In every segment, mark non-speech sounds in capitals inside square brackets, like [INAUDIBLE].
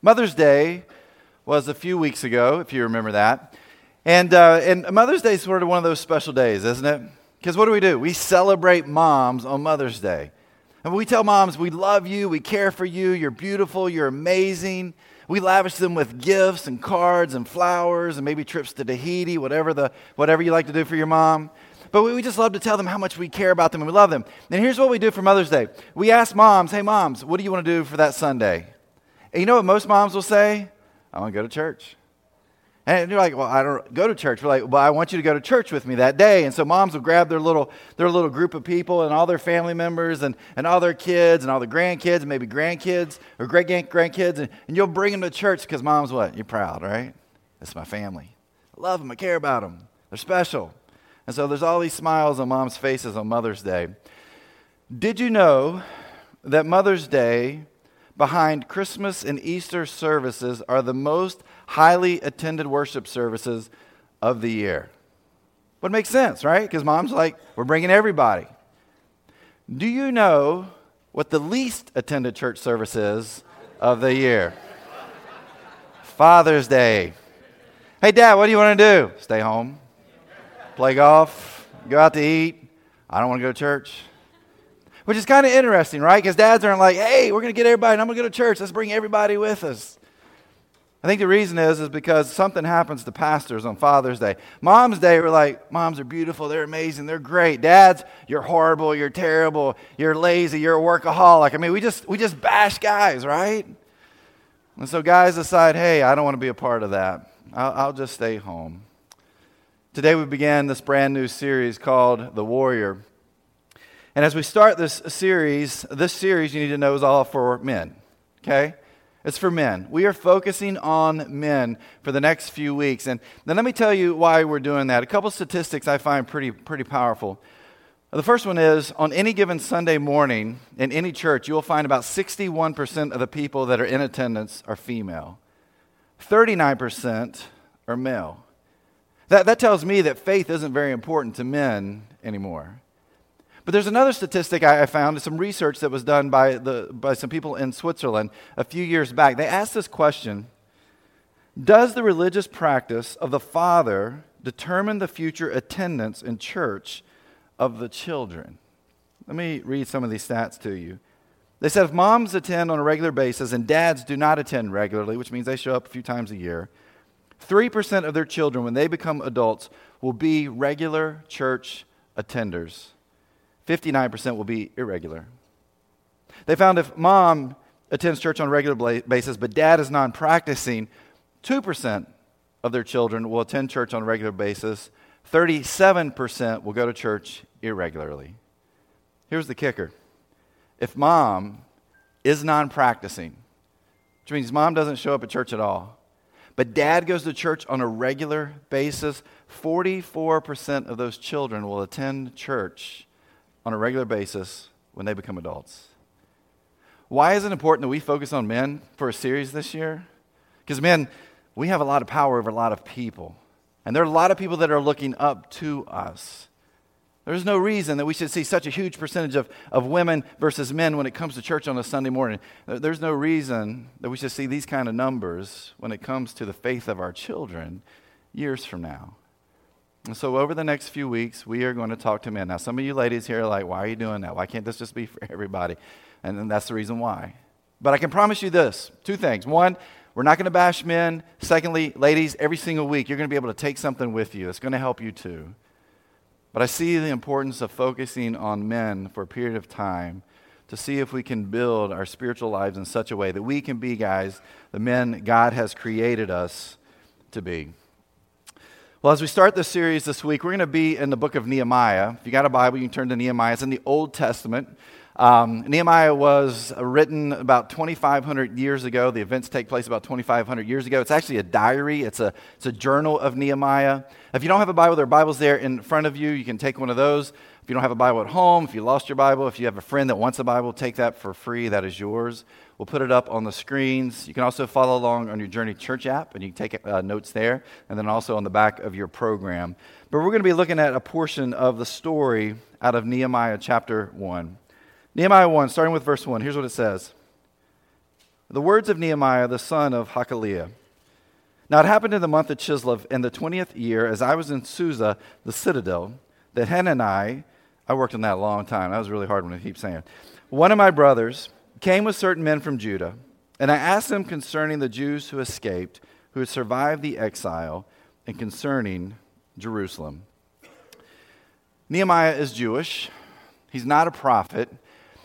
Mother's Day was a few weeks ago, if you remember that. And, uh, and Mother's Day is sort of one of those special days, isn't it? Because what do we do? We celebrate moms on Mother's Day. And we tell moms, we love you, we care for you, you're beautiful, you're amazing. We lavish them with gifts and cards and flowers and maybe trips to Tahiti, whatever, the, whatever you like to do for your mom. But we, we just love to tell them how much we care about them and we love them. And here's what we do for Mother's Day we ask moms, hey, moms, what do you want to do for that Sunday? And you know what most moms will say? I want to go to church. And you're like, well, I don't go to church. We're like, well, I want you to go to church with me that day. And so moms will grab their little, their little group of people and all their family members and, and all their kids and all the grandkids and maybe grandkids or great grandkids. And, and you'll bring them to church because mom's what? You're proud, right? It's my family. I love them. I care about them. They're special. And so there's all these smiles on mom's faces on Mother's Day. Did you know that Mother's Day behind Christmas and Easter services are the most highly attended worship services of the year. It makes sense, right? Because mom's like, we're bringing everybody. Do you know what the least attended church service is of the year? Father's Day. Hey, Dad, what do you want to do? Stay home, play golf, go out to eat. I don't want to go to church which is kind of interesting, right? Because dads aren't like, hey, we're going to get everybody, and I'm going to go to church. Let's bring everybody with us. I think the reason is is because something happens to pastors on Father's Day. Mom's Day, we're like, moms are beautiful, they're amazing, they're great. Dads, you're horrible, you're terrible, you're lazy, you're a workaholic. I mean, we just we just bash guys, right? And so guys decide, hey, I don't want to be a part of that. I'll, I'll just stay home. Today we began this brand new series called The Warrior. And as we start this series, this series you need to know is all for men, okay? It's for men. We are focusing on men for the next few weeks. And then let me tell you why we're doing that. A couple statistics I find pretty, pretty powerful. The first one is on any given Sunday morning in any church, you will find about 61% of the people that are in attendance are female, 39% are male. That, that tells me that faith isn't very important to men anymore. But there's another statistic I found, some research that was done by, the, by some people in Switzerland a few years back. They asked this question Does the religious practice of the father determine the future attendance in church of the children? Let me read some of these stats to you. They said if moms attend on a regular basis and dads do not attend regularly, which means they show up a few times a year, 3% of their children, when they become adults, will be regular church attenders. 59% will be irregular. They found if mom attends church on a regular basis, but dad is non practicing, 2% of their children will attend church on a regular basis. 37% will go to church irregularly. Here's the kicker if mom is non practicing, which means mom doesn't show up at church at all, but dad goes to church on a regular basis, 44% of those children will attend church on a regular basis when they become adults. Why is it important that we focus on men for a series this year? Because, men, we have a lot of power over a lot of people. And there are a lot of people that are looking up to us. There's no reason that we should see such a huge percentage of, of women versus men when it comes to church on a Sunday morning. There's no reason that we should see these kind of numbers when it comes to the faith of our children years from now. So, over the next few weeks, we are going to talk to men. Now, some of you ladies here are like, why are you doing that? Why can't this just be for [LAUGHS] everybody? And that's the reason why. But I can promise you this two things. One, we're not going to bash men. Secondly, ladies, every single week, you're going to be able to take something with you. It's going to help you too. But I see the importance of focusing on men for a period of time to see if we can build our spiritual lives in such a way that we can be, guys, the men God has created us to be. Well, as we start this series this week, we're going to be in the book of Nehemiah. If you got a Bible, you can turn to Nehemiah. It's in the Old Testament. Um, Nehemiah was written about 2,500 years ago. The events take place about 2,500 years ago. It's actually a diary, it's a, it's a journal of Nehemiah. If you don't have a Bible, there are Bibles there in front of you. You can take one of those. If you don't have a Bible at home, if you lost your Bible, if you have a friend that wants a Bible, take that for free. That is yours. We'll put it up on the screens. You can also follow along on your Journey Church app, and you can take uh, notes there, and then also on the back of your program. But we're going to be looking at a portion of the story out of Nehemiah chapter 1. Nehemiah 1, starting with verse 1, here's what it says The words of Nehemiah, the son of Hakaliah. Now it happened in the month of Chislev in the 20th year, as I was in Susa, the citadel, that Hanani, I I worked on that a long time. That was really hard when I keep saying. One of my brothers came with certain men from Judah, and I asked them concerning the Jews who escaped, who had survived the exile, and concerning Jerusalem. Nehemiah is Jewish. He's not a prophet,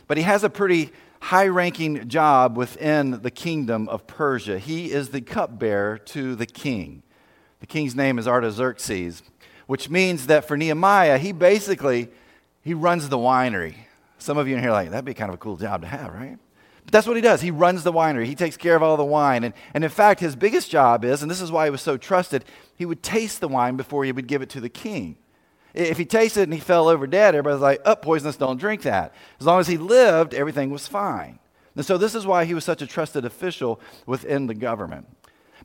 but he has a pretty high ranking job within the kingdom of Persia. He is the cupbearer to the king. The king's name is Artaxerxes, which means that for Nehemiah, he basically he runs the winery. Some of you in here are like, that'd be kind of a cool job to have, right? But that's what he does. He runs the winery. He takes care of all the wine. And, and in fact, his biggest job is, and this is why he was so trusted, he would taste the wine before he would give it to the king. If he tasted it and he fell over dead, everybody's like, oh, poisonous, don't drink that. As long as he lived, everything was fine. And so this is why he was such a trusted official within the government.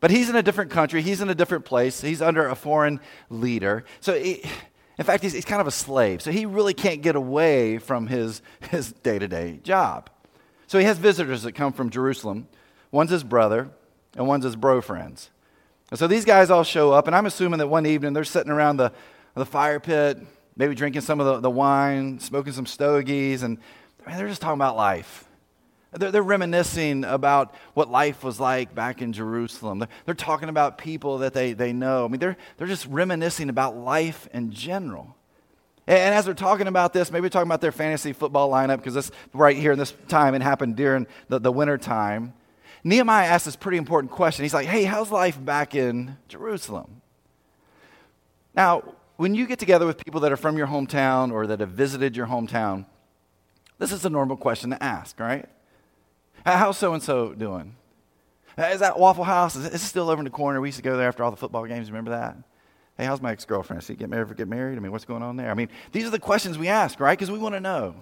But he's in a different country, he's in a different place, he's under a foreign leader. So, he, in fact, he's, he's kind of a slave. So he really can't get away from his day to day job. So he has visitors that come from Jerusalem. One's his brother, and one's his bro friends. And so these guys all show up, and I'm assuming that one evening they're sitting around the the fire pit, maybe drinking some of the, the wine, smoking some stogies, and man, they're just talking about life. They're, they're, reminiscing about what life was like back in Jerusalem. They're, they're talking about people that they, they know. I mean, they're, they're just reminiscing about life in general. And, as they're talking about this, maybe talking about their fantasy football lineup, because this right here in this time, it happened during the, the winter time. Nehemiah asks this pretty important question. He's like, hey, how's life back in Jerusalem? Now, when you get together with people that are from your hometown or that have visited your hometown, this is a normal question to ask, right? How's so and so doing? Is that Waffle House? Is it still over in the corner? We used to go there after all the football games. Remember that? Hey, how's my ex girlfriend? Is she get married? Get married? I mean, what's going on there? I mean, these are the questions we ask, right? Because we want to know.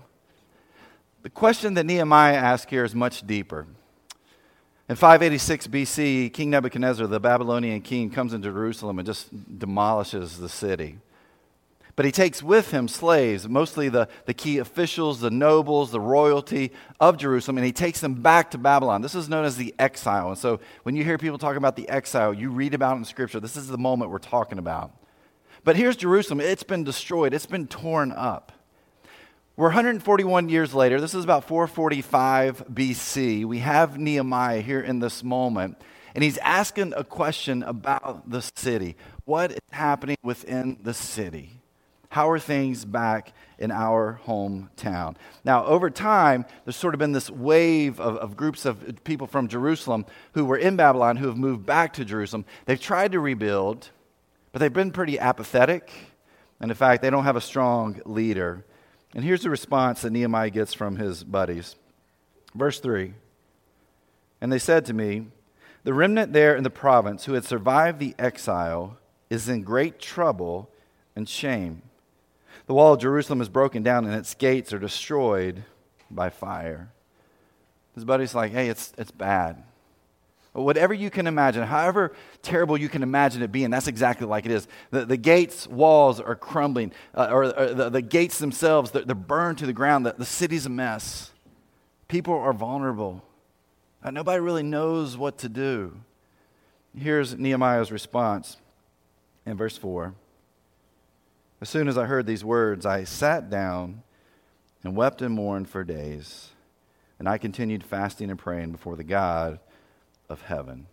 The question that Nehemiah asks here is much deeper. In 586 BC, King Nebuchadnezzar, the Babylonian king, comes into Jerusalem and just demolishes the city. But he takes with him slaves, mostly the, the key officials, the nobles, the royalty of Jerusalem, and he takes them back to Babylon. This is known as the exile. And so when you hear people talking about the exile, you read about it in Scripture. This is the moment we're talking about. But here's Jerusalem. It's been destroyed, it's been torn up. We're 141 years later. This is about 445 BC. We have Nehemiah here in this moment, and he's asking a question about the city. What is happening within the city? How are things back in our hometown? Now, over time, there's sort of been this wave of, of, groups of people from Jerusalem who were in Babylon who have moved back to Jerusalem. They've tried to rebuild, but they've been pretty apathetic. And in fact, they don't have a strong leader. And here's the response that Nehemiah gets from his buddies. Verse 3 And they said to me, The remnant there in the province who had survived the exile is in great trouble and shame. The wall of Jerusalem is broken down and its gates are destroyed by fire. His buddy's like, hey, it's, it's bad. Whatever you can imagine, however terrible you can imagine it being, that's exactly like it is. The, the gates' walls are crumbling, uh, or, or the, the, gates themselves, they're, they're, burned to the ground. The, the city's a mess. People are vulnerable. Uh, nobody really knows what to do. Here's Nehemiah's response in verse 4. As soon as I heard these words, I sat down and wept and mourned for days. And I continued fasting and praying before the God of heaven.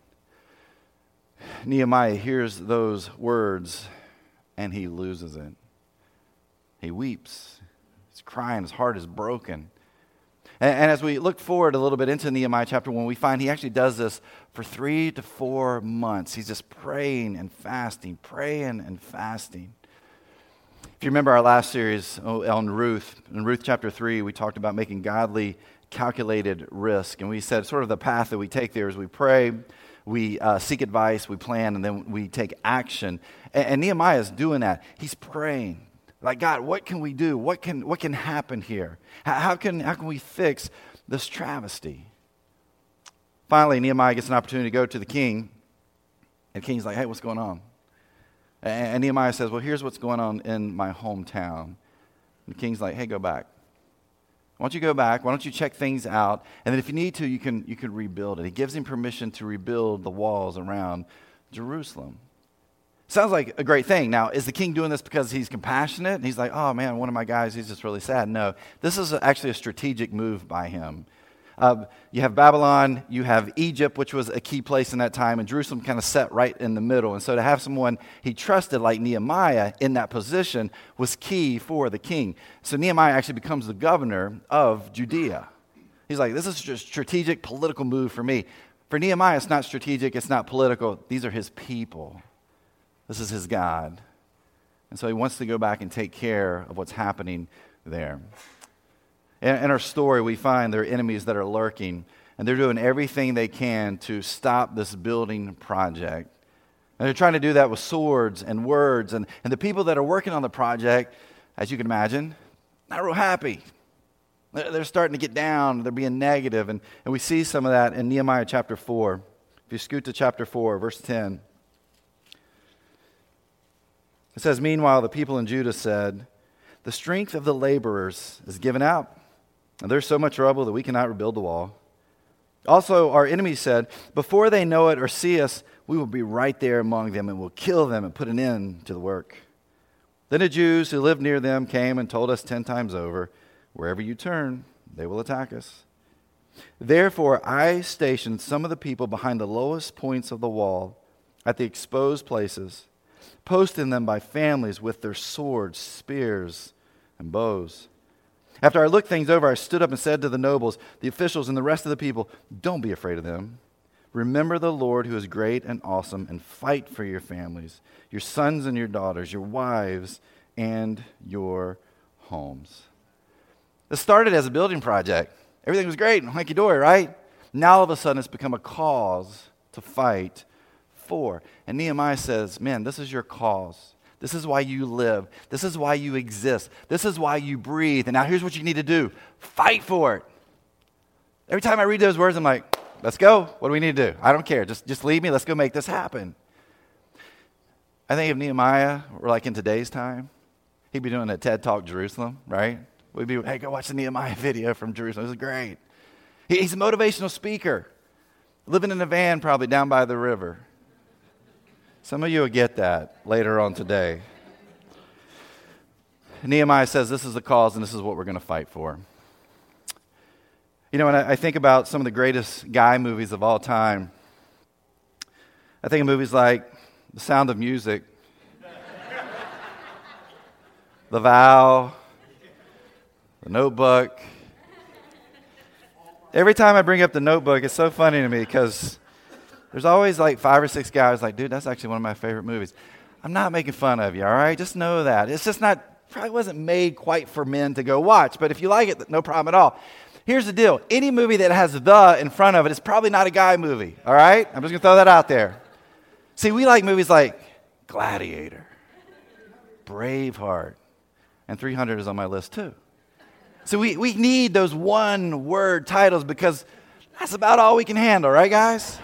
Nehemiah hears those words and he loses it. He weeps. He's crying. His heart is broken. And, and, as we look forward a little bit into Nehemiah chapter 1, we find he actually does this for three to four months. He's just praying and fasting, praying and fasting. If you remember our last series oh, on Ruth, in Ruth chapter 3, we talked about making godly, calculated risk. And we said sort of the path that we take there is we pray, we uh, seek advice, we plan, and then we take action. And, and Nehemiah is doing that. He's praying. Like, God, what can we do? What can, what can happen here? How, how, can, how can we fix this travesty? Finally, Nehemiah gets an opportunity to go to the king. And the king's like, hey, what's going on? And Nehemiah says, Well, here's what's going on in my hometown. And the king's like, Hey, go back. Why don't you go back? Why don't you check things out? And then if you need to, you can, you can rebuild it. He gives him permission to rebuild the walls around Jerusalem. Sounds like a great thing. Now, is the king doing this because he's compassionate? And he's like, oh man, one of my guys, he's just really sad. No, this is actually a strategic move by him. Uh, you have Babylon, you have Egypt, which was a key place in that time, and Jerusalem kind of set right in the middle. And so to have someone he trusted, like Nehemiah, in that position was key for the king. So Nehemiah actually becomes the governor of Judea. He's like, this is a strategic political move for me. For Nehemiah, it's not strategic, it's not political. These are his people, this is his God. And so he wants to go back and take care of what's happening there. In, our story, we find there are enemies that are lurking, and they're doing everything they can to stop this building project. And they're trying to do that with swords and words. And, and the people that are working on the project, as you can imagine, not real happy. They're starting to get down, they're being negative, and, and we see some of that in Nehemiah chapter 4. If you scoot to chapter 4, verse 10, it says, Meanwhile, the people in Judah said, The strength of the laborers is given out and there's so much rubble that we cannot rebuild the wall. Also, our enemies said, Before they know it or see us, we will be right there among them and will kill them and put an end to the work. Then the Jews who lived near them came and told us ten times over, Wherever you turn, they will attack us. Therefore, I stationed some of the people behind the lowest points of the wall at the exposed places, posting them by families with their swords, spears, and bows. After I looked things over, I stood up and said to the nobles, the officials, and the rest of the people, Don't be afraid of them. Remember the Lord who is great and awesome, and fight for your families, your sons and your daughters, your wives, and your homes. This started as a building project. Everything was great hunky dory, right? Now all of a sudden it's become a cause to fight for. And Nehemiah says, Man, this is your cause. This is why you live. This is why you exist. This is why you breathe. And now here's what you need to do fight for it. Every time I read those words, I'm like, let's go. What do we need to do? I don't care. Just, just leave me. Let's go make this happen. I think if Nehemiah were like in today's time, he'd be doing a TED Talk Jerusalem, right? We'd be, hey, go watch the Nehemiah [LAUGHS] video from Jerusalem. This is great. He's a motivational speaker, living in a van probably down by the river. Some of you will get that later on today. Nehemiah says, This is the cause, and this is what we're going to fight for. You know, when I, think about some of the greatest guy movies of all time, I think of movies like The Sound of Music, [LAUGHS] The Vow, The Notebook. Every time I bring up The Notebook, it's so funny to me because there's always like five or six guys like, dude, that's actually one of my favorite movies. I'm not making fun of you, all right? Just know that. It's just not, probably wasn't made quite for men to go watch, but if you like it, no problem at all. Here's the deal any movie that has the in front of it is probably not a guy movie, all right? I'm just gonna throw that out there. See, we like movies like Gladiator, Braveheart, and 300 is on my list too. So we, we need those one word titles because that's about all we can handle, right, guys?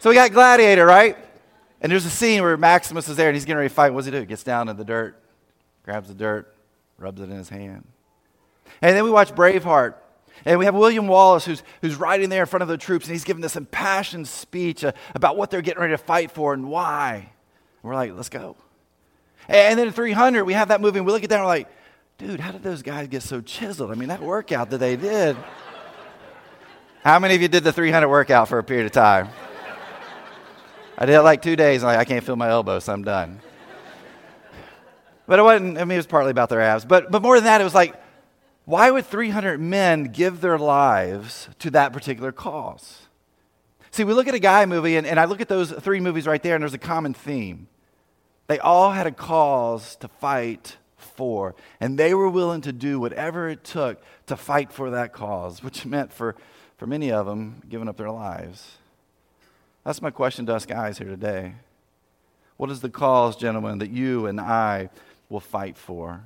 So we got Gladiator, right? And there's a scene where Maximus is there and he's getting ready to fight. What does he do? He gets down in the dirt, grabs the dirt, rubs it in his hand. And then we watch Braveheart. And we have William Wallace who's, who's riding there in front of the troops and he's giving this impassioned speech uh, about what they're getting ready to fight for and why. And we're like, let's go. And then in 300, we have that movie and we look at that and we're like, dude, how did those guys get so chiseled? I mean, that workout that they did. [LAUGHS] How many of you did the 300 workout for a period of time? I did it like two days, and like, I can't feel my elbow, so I'm done. But it wasn't, I mean, it was partly about their abs. But, but more than that, it was like, why would 300 men give their lives to that particular cause? See, we look at a guy movie, and, and I look at those three movies right there, and there's a common theme. They all had a cause to fight for, and they were willing to do whatever it took to fight for that cause, which meant for, for many of them giving up their lives. That's my question to us guys here today. What is the cause, gentlemen, that you and I will fight for?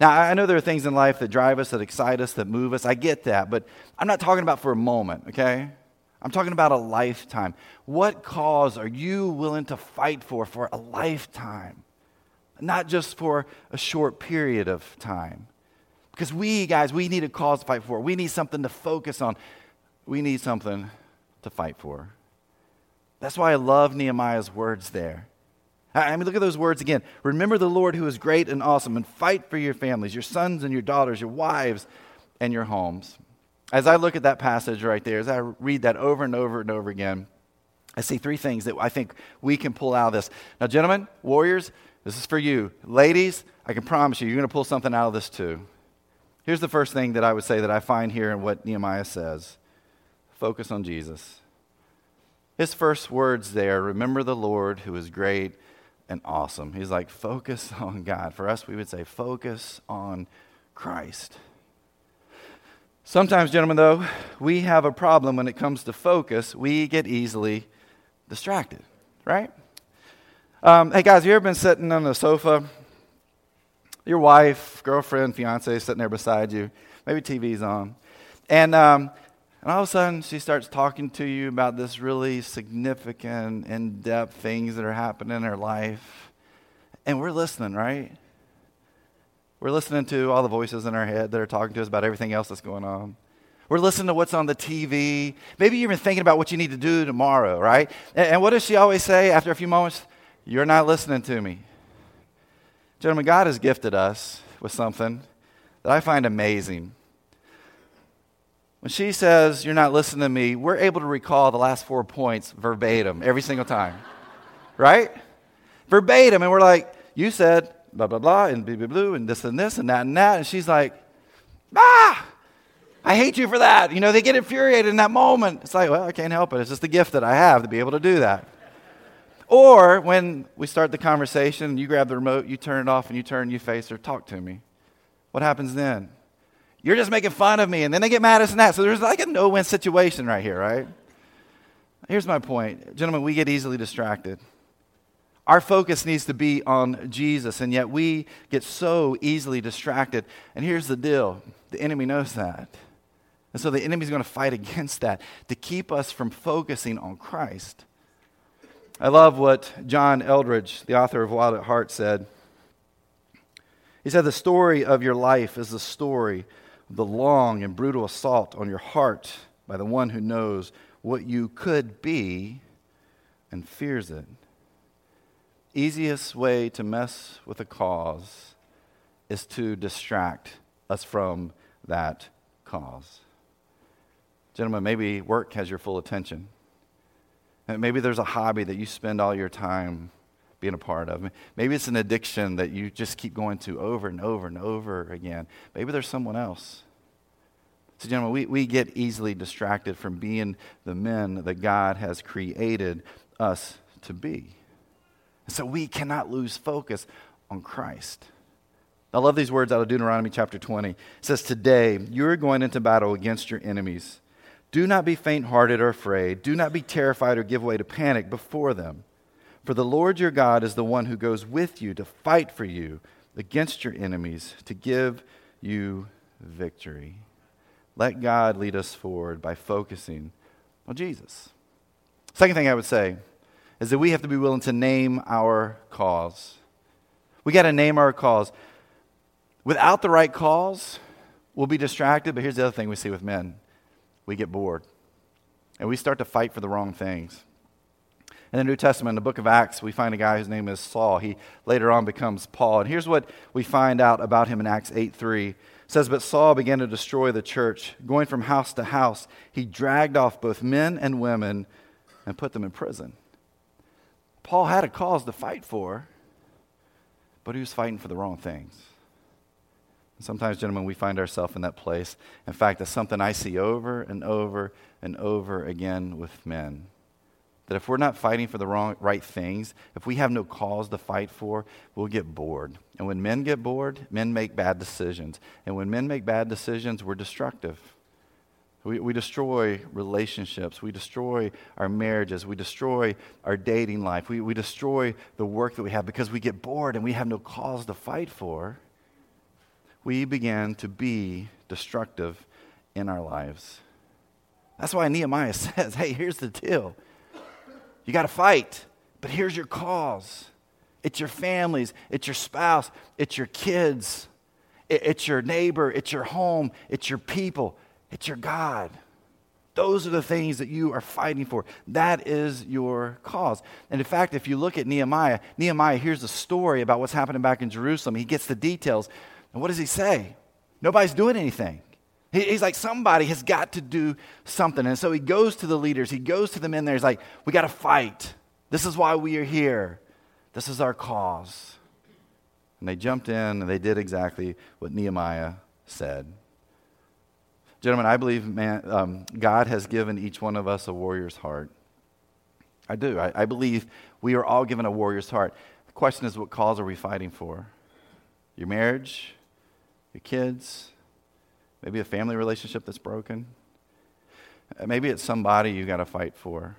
Now, I know there are things in life that drive us, that excite us, that move us. I get that. But I'm not talking about for a moment, okay? I'm talking about a lifetime. What cause are you willing to fight for for a lifetime? Not just for a short period of time. Because we, guys, we need a cause to fight for. We need something to focus on. We need something to fight for. That's why I love Nehemiah's words there. I mean, look at those words again. Remember the Lord who is great and awesome, and fight for your families, your sons and your daughters, your wives, and your homes. As I look at that passage right there, as I read that over and over and over again, I see three things that I think we can pull out of this. Now, gentlemen, warriors, this is for you. Ladies, I can promise you, you're going to pull something out of this too. Here's the first thing that I would say that I find here in what Nehemiah says focus on Jesus. His first words there remember the Lord who is great and awesome. He's like, focus [LAUGHS] on God. For us, we would say, focus on Christ. Sometimes, gentlemen, though, we have a problem when it comes to focus. We get easily distracted, right? Um, hey, guys, you ever been sitting on the sofa? Your wife, girlfriend, fiance sitting there beside you. Maybe TV's on. And, um, and all of a sudden, she starts talking to you about this really significant, in depth things that are happening in her life. And we're listening, right? We're listening to all the voices in our head that are talking to us about everything else that's going on. We're listening to what's on the TV. Maybe you're even thinking about what you need to do tomorrow, right? And, what does she always say after a few moments? You're not listening to me. Gentlemen, God has gifted us with something that I find amazing. When she says, You're not listening to me, we're able to recall the last four points verbatim every single time. right? Verbatim. And we're like, You said, blah, blah, blah, and blah, blah, blah, and this and this and that and that. And she's like, ah, I hate you for that. You know, they get infuriated in that moment. It's like, well, I can't help it. It's just the gift that I have to be able to do that. Or when we start the conversation, you grab the remote, you turn it off, and you turn, you face her, talk to me. What happens then? You're just making fun of me, and then they get mad at us and that. So there's like a no win situation right here, right? Here's my point. Gentlemen, we get easily distracted. Our focus needs to be on Jesus, and yet we get so easily distracted. And here's the deal the enemy knows that. And so the enemy's going to fight against that to keep us from focusing on Christ. I love what John Eldredge, the author of Wild at Heart, said. He said, The story of your life is the story the long and brutal assault on your heart by the one who knows what you could be and fears it easiest way to mess with a cause is to distract us from that cause. Gentlemen, maybe work has your full attention. Maybe there's a hobby that you spend all your time being a part of. Maybe it's an addiction that you just keep going to over and over and over again. Maybe there's someone else. So, gentlemen, we, we get easily distracted from being the men that God has created us to be. So we cannot lose focus on Christ. I love these words out of Deuteronomy chapter 20. It says, Today you're going into battle against your enemies. Do not be faint hearted or afraid. Do not be terrified or give way to panic before them. For the Lord your God is the one who goes with you to fight for you against your enemies, to give you victory. Let God lead us forward by focusing on Jesus. Second thing I would say is that we have to be willing to name our cause. We got to name our cause. Without the right cause, we'll be distracted. But here's the other thing we see with men we get bored and we start to fight for the wrong things. In the New Testament, in the book of Acts, we find a guy whose name is Saul. He later on becomes Paul. And here's what we find out about him in Acts 8 3. It says, But Saul began to destroy the church. Going from house to house, he dragged off both men and women and put them in prison. Paul had a cause to fight for, but he was fighting for the wrong things. Sometimes, gentlemen, we find ourselves in that place. In fact, that's something I see over and over and over again with men. That if we're not fighting for the wrong, right things, if we have no cause to fight for, we'll get bored. And when men get bored, men make bad decisions. And when men make bad decisions, we're destructive. We, we destroy relationships. We destroy our marriages. We destroy our dating life. We, we destroy the work that we have because we get bored and we have no cause to fight for. We begin to be destructive in our lives. That's why Nehemiah [LAUGHS] says, hey, here's the deal. You got to fight, but here's your cause it's your families, it's your spouse, it's your kids. it's your neighbor, it's your home, it's your people, it's your God. Those are the things that you are fighting for. That is your cause. And in fact, if you look at Nehemiah, Nehemiah hears a story about what's happening back in Jerusalem. He gets the details. And what does he say? Nobody's doing anything. He's like, somebody has got to do something. And so he goes to the leaders, he goes to the men there. He's like, we got to fight. This is why we are here. This is our cause. And they jumped in and they did exactly what Nehemiah said. Gentlemen, I believe man, um, God has given each one of us a warrior's heart. I do. I, I believe we are all given a warrior's heart. The question is, what cause are we fighting for? Your marriage? Your kids? Maybe a family relationship that's broken? Uh, maybe it's somebody you got to fight for.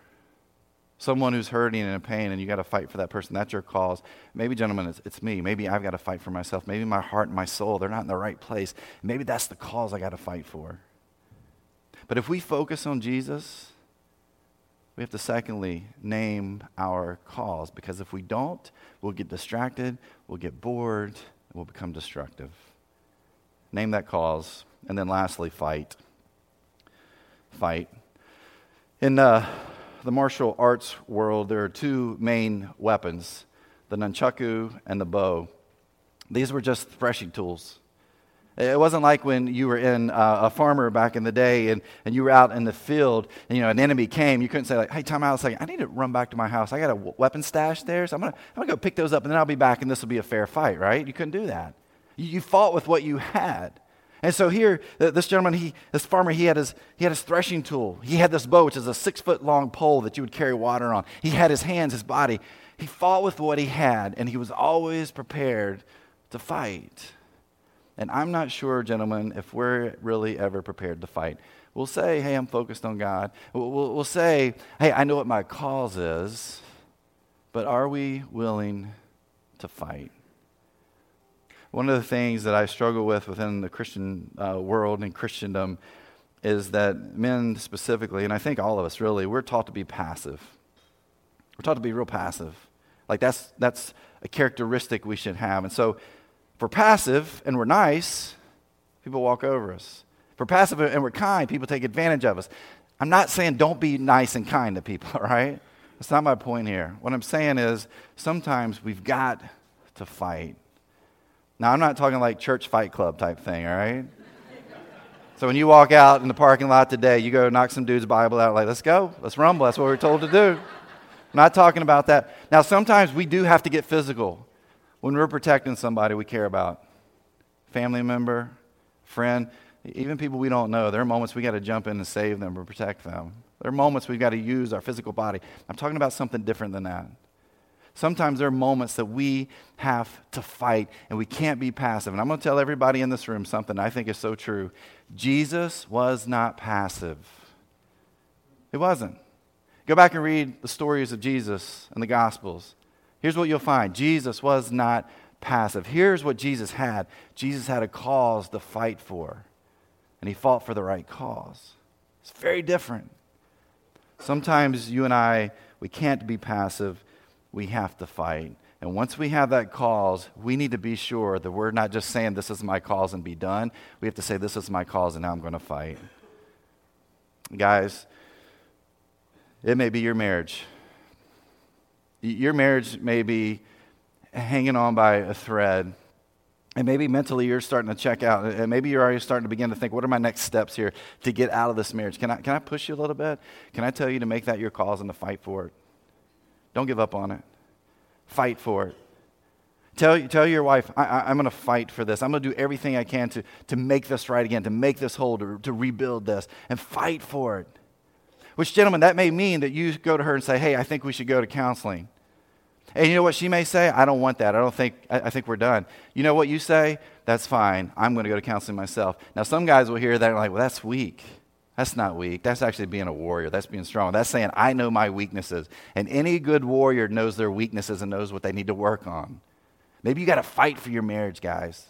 Someone who's hurting and in pain and you got to fight for that person. That's your cause. Maybe gentlemen it's, it's me. Maybe i've got to fight for myself. Maybe my heart and my soul they're not in the right place. Maybe that's the cause i got to fight for. But if we focus on jesus we have to secondly name our cause. Because if we don't we'll get distracted we'll get bored and we'll become destructive. Name that cause and then lastly fight fight in uh, the martial arts world, there are two main weapons the nunchaku and the bo. These were just threshing tools. It wasn't like when you were in uh, a farmer back in the day and, and you were out in the field and you know an enemy came. You couldn't say like, "Hey, time out a second. I need to run back to my house. I got a weapon stash there, so I'm gonna I'm gonna go pick those up and then I'll be back and this will be a fair fight." Right? You couldn't do that. You, you fought with what you had. And so here, uh, this gentleman, he, this farmer, he had, his, he had his threshing tool. He had this bo, which is a six foot long pole that you would carry water on. He had his hands, his body. He fought with what he had, and he was always prepared to fight. And I'm not sure, gentlemen, if we're really ever prepared to fight. We'll say, hey, I'm focused on God. We'll, we'll, we'll say, hey, I know what my cause is, but are we willing to fight? One of the things that I struggle with within the Christian uh, world and Christendom is that men specifically, and I think all of us really, we're taught to be passive. We're taught to be real passive. Like that's, that's a characteristic we should have. And so if we're passive and we're nice, people walk over us. If we're passive and we're kind, people take advantage of us. I'm not saying don't be nice and kind to people, [LAUGHS] all right? That's not my point here. What I'm saying is sometimes we've got to fight. Now, I'm not talking like church fight club type thing, all right? so when you walk out in the parking lot today, you go knock some dude's Bible out, like, let's go, let's rumble. That's what we're told to do. I'm not talking about that. Now, sometimes we do have to get physical when we're protecting somebody we care about family member, friend, even people we don't know. There are moments we got to jump in and save them or protect them. There are moments we've got to use our physical body. I'm talking about something different than that. Sometimes there are moments that we have to fight and we can't be passive. And I'm going to tell everybody in this room something I think is so true. Jesus was not passive. It wasn't. Go back and read the stories of Jesus in the Gospels. Here's what you'll find Jesus was not passive. Here's what Jesus had Jesus had a cause to fight for, and he fought for the right cause. It's very different. Sometimes you and I, we can't be passive we have to fight. And once we have that cause, we need to be sure that we're not just saying, This is my cause and be done. We have to say, This is my cause and now I'm going to fight. Guys, it may be your marriage. Your marriage may be hanging on by a thread. And maybe mentally you're starting to check out. And maybe you're already starting to begin to think, what are my next steps here to get out of this marriage? Can I, can I push you a little bit? Can I tell you to make that your cause and to fight for it? Don't give up on it. Fight for it. Tell, tell your wife, I, am going to fight for this. I'm going to do everything I can to, to make this right again, to make this whole, to, to rebuild this, and fight for it. Which, gentlemen, that may mean that you go to her and say, hey, I think we should go to counseling. And you know what she may say? I don't want that. I don't think, I, I think we're done. You know what you say? That's fine. I'm going to go to counseling myself. Now, some guys will hear that and like, well, that's weak. That's not weak. That's actually being a warrior. That's being strong. That's saying, I know my weaknesses. And any good warrior knows their weaknesses and knows what they need to work on. Maybe you got to fight for your marriage, guys.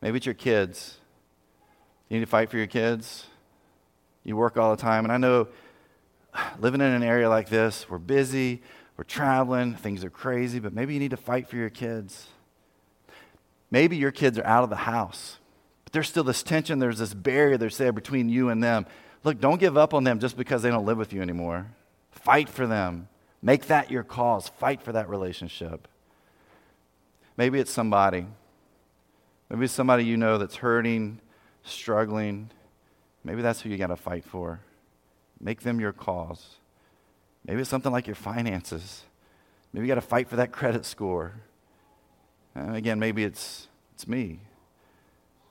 Maybe it's your kids. You need to fight for your kids. You work all the time. And I know living in an area like this, we're busy, we're traveling, things are crazy, but maybe you need to fight for your kids. Maybe your kids are out of the house, but there's still this tension, there's this barrier that's there between you and them. Look, don't give up on them just because they don't live with you anymore. Fight for them. Make that your cause. Fight for that relationship. Maybe it's somebody. Maybe it's somebody you know that's hurting, struggling. Maybe that's who you got to fight for. Make them your cause. Maybe it's something like your finances. Maybe you got to fight for that credit score. And again, maybe it's, it's me.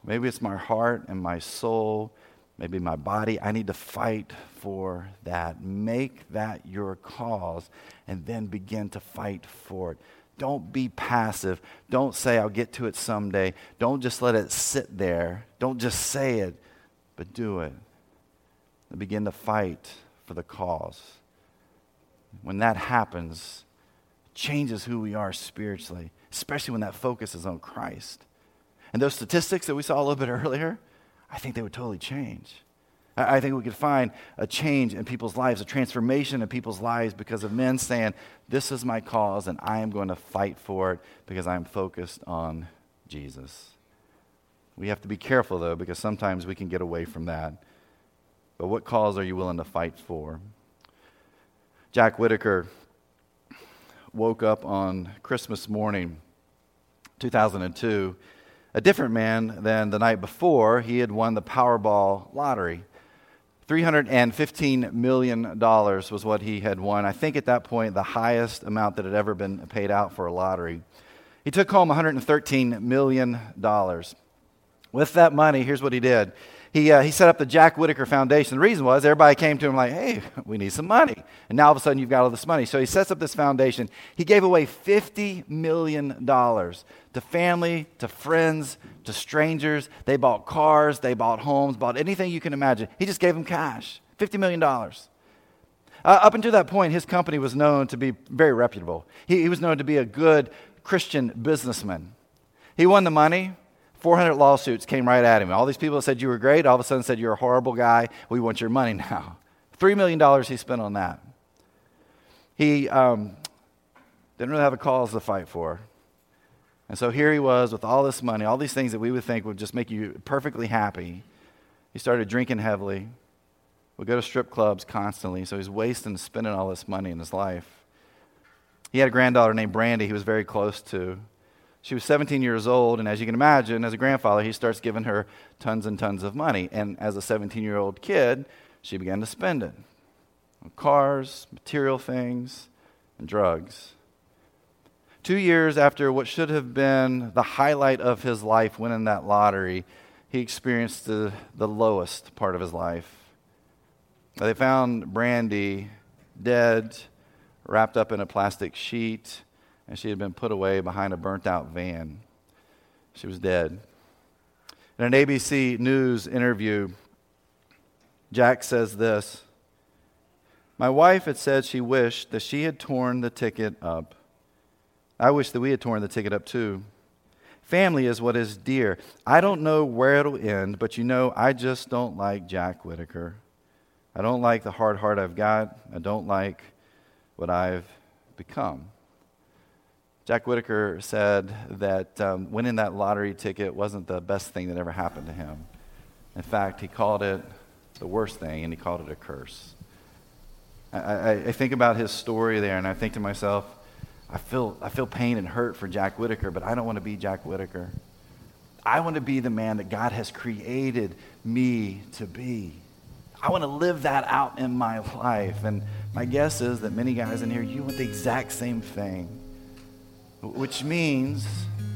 Maybe it's my heart and my soul, maybe my body. I need to fight for that. Make that your cause and then begin to fight for it. Don't be passive. Don't say, I'll get to it someday. Don't just let it sit there. Don't just say it, but do it. And begin to fight for the cause. When that happens, changes who we are spiritually, especially when that focus is on Christ. And those statistics that we saw a little bit [LAUGHS] earlier, I think they would totally change. I think we could find a change in people's lives, a transformation in people's lives because of men saying, This is my cause and I am going to fight for it because I'm focused on Jesus. We have to be careful, though, because sometimes we can get away from that. But what cause are you willing to fight for? Jack Whittaker woke up on Christmas morning, 2002, a different man than the night before. He had won the Powerball lottery. $315 million was what he had won. I think at that point, the highest amount that had ever been paid out for a lottery. He took home $113 million. With that money, here's what he did he, uh, he set up the Jack Whittaker Foundation. The reason was everybody came to him like, hey, we need some money. And now all of a sudden you've got all this money. So he sets up this foundation. He gave away $50 million to family, to friends, to strangers. They bought cars, they bought homes, bought anything you can imagine. He just gave them cash $50 million. Uh, up until that point, his company was known to be very reputable. He, he was known to be a good Christian businessman. He won the money. 400 lawsuits came right at him. All these people that said you were great all of a sudden said you're a horrible guy. We want your money [LAUGHS] now. $3 million he spent on that. He um, didn't really have a cause to fight for. And so here he was with all this money, all these things that we would think would just make you perfectly happy. He started drinking heavily, would go to strip clubs constantly, so he's wasting, spending all this money in his life. He had a granddaughter named Brandi he was very close to. She was 17 years old, and as you can imagine, as a grandfather, he starts giving her tons and tons of money. And as a 17 year old kid, she began to spend it on cars, material things, and drugs. Two years after what should have been the highlight of his life, winning that lottery, he experienced the, the lowest part of his life. They found Brandi dead, wrapped up in a plastic sheet and she had been put away behind a burnt out van. She was dead. In an ABC News interview, Jack says this My wife had said she wished that she had torn the ticket up. I wish that we had torn the ticket up too. Family is what is dear. I don't know where it'll end, but you know, I just don't like Jack Whittaker. I don't like the hard heart I've got. I don't like what I've become. Jack Whittaker said that um, winning that lottery ticket wasn't the best thing that ever happened to him. In fact, he called it the worst thing, and he called it a curse. I, I, I think about his story there, and I think to myself, I feel, I feel pain and hurt for Jack Whittaker, but I don't want to be Jack Whittaker. I want to be the man that God has created me to be. I want to live that out in my life. And my guess is that many guys in here, you want the exact same thing which means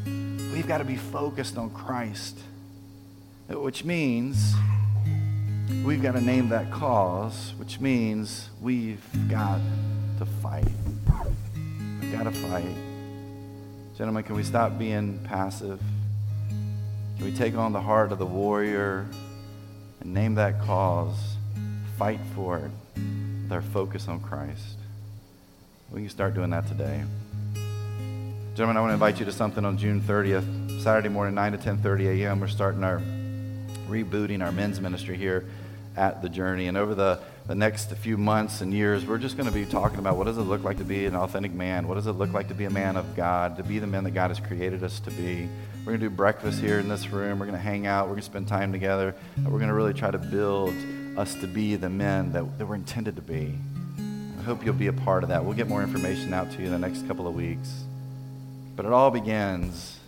we've got to be focused on Christ, which means we've got to name that cause, which means we've got to fight. We've got to fight. Gentlemen, can we stop being passive? Can we take on the heart of the warrior and name that cause, fight for it with our focus on Christ? We can start doing that today. Gentlemen, I want to invite you to something on June 30th, Saturday morning, 9 to 10:30 a.m. We're starting our rebooting our men's ministry here at the Journey. And over the the next few months and years, we're just going to be talking about what does it look like to be an authentic man? What does it look like to be a man of God, to be the men that God has created us to be? We're going to do breakfast here in this room. We're going to hang out. We're going to spend time together. And we're going to really try to build us to be the men that, that we're intended to be. I hope you'll be a part of that. We'll get more information out to you in the next couple of weeks. But it all begins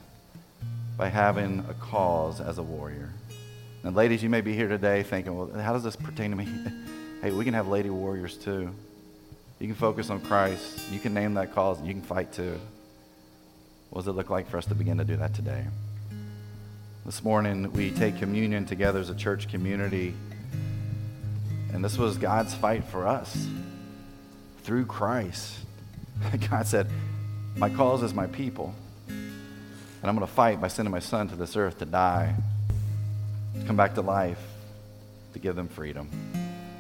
by having a cause as a warrior. And ladies, you may be here today thinking, well, how does this pertain to me? [LAUGHS] hey, we can have lady warriors too. You can focus on Christ. You can name that cause, and you can fight too. What does it look like for us to begin to do that today? This morning, we take communion together as a church community. And this was God's fight for us through Christ. [LAUGHS] God said, My cause is my people. And I'm going to fight by sending my son to this earth to die, to come back to life, to give them freedom.